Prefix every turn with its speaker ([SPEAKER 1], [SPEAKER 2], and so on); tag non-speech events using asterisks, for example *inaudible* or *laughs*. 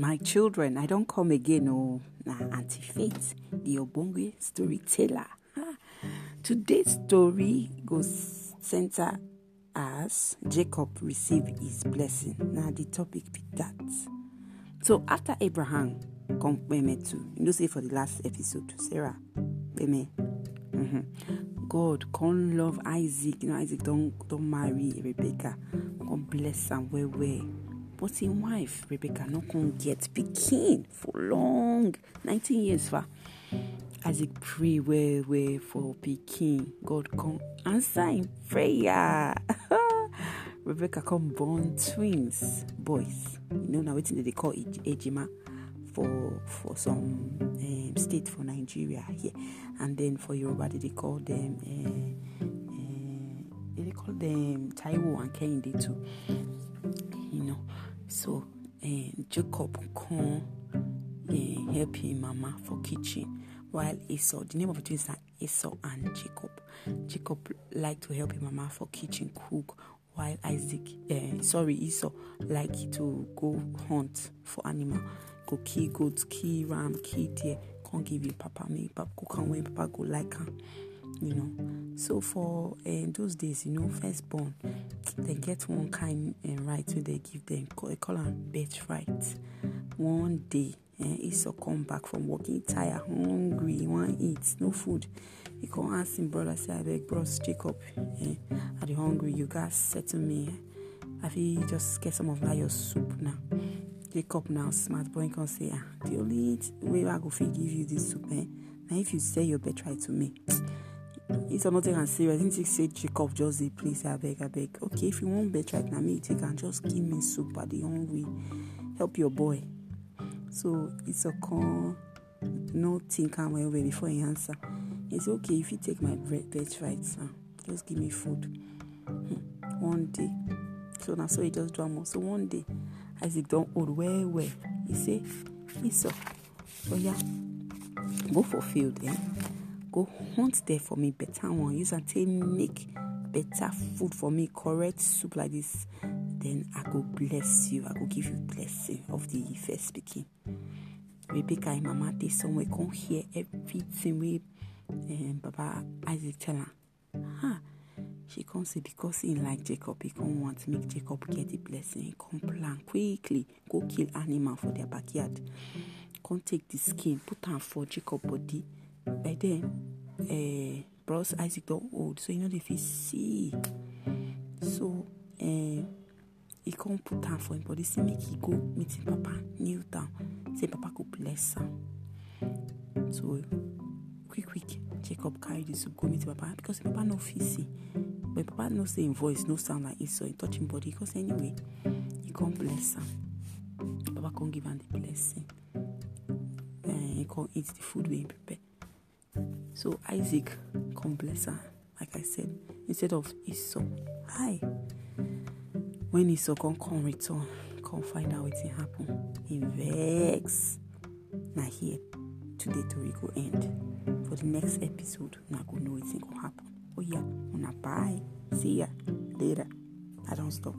[SPEAKER 1] my children, I don't come again. Oh, nah, Auntie Faith, the Obonge storyteller. Ah. Today's story goes center as Jacob received his blessing. Now the topic be that. So after Abraham come to, you know, say for the last episode, to Sarah, mm-hmm. God can't love Isaac. You know, Isaac don't don't marry Rebecca. God bless and well well. But wife, Rebecca, not gonna get pikin for long. 19 years for Isaac pray well well for pikin. God come answer in prayer. *laughs* Rebecca come born twins, boys. You know now waiting they call Ejima for for some um, state for Nigeria here, and then for Yoruba they call them uh, they call them Taiwo and Kehinde too. You know, so uh, Jacob come uh, help him mama for kitchen. While Esau the name of the twins are Esau and Jacob. Jacob like to help him mama for kitchen cook. While Isaac uh, sorry Esau like to go hunt for animal. Go kill goat kill ram kill deer. Can't give you papa me papa cook and when papa go like am you know. So for uh, those days you know firstborn they get one kind uh, right wey they give them. They call am birth right. One day uh, esau come back from working tired hungry he wan eat no food. He come ask him brother say abeg bros jacob eh, i dey hungry you gats settle me i fit just get some of that your soup now? Jacob now smart boy come say ah the only way i go fit give you this soup eh na if you sell your birthright to me No take am serious. Him think say jacob just dey I beg, I beg. okay if you wan right now, me you take am. Just give me soup. I dey hungry. Help your boy. So Esau come no think well well before he answer. Say okay if you take my bread right sir just give me food. Hmm. one day. So na so he just do am so one day isaac don old well well. He say esau oya go for field eh go hunt there for me better one. Use am take make better food for me correct soup like this. Then i go bless you. I go give you blessing of the first pikin rebecca im mama dey somewhere come hear everything wey um, baba isaac tell her. huh. she come say because he like jacob he come want make jacob get the blessing. He come plan quickly go kill animal for their backyard. Come take the skin put on for jacob body by then uh, bros isaac don old so he no dey fit see so he come put am for him body say make he go meet him papa kneel down say papa go bless am. So quick quick jacob carry the soup go meet him papa because him papa no fit but papa know say him voice no sound like esau he touch him body because anyway he come bless am. Papa come give am the blessing. Then he come eat the food he prepare so isaac come bless am like i said instead of esau hi. When esau come come return come find out wetin happen he vex. Na here today tori go end. For the next episode una go know wetin go happen. Oh yeah una bye. See ya later. I don't stop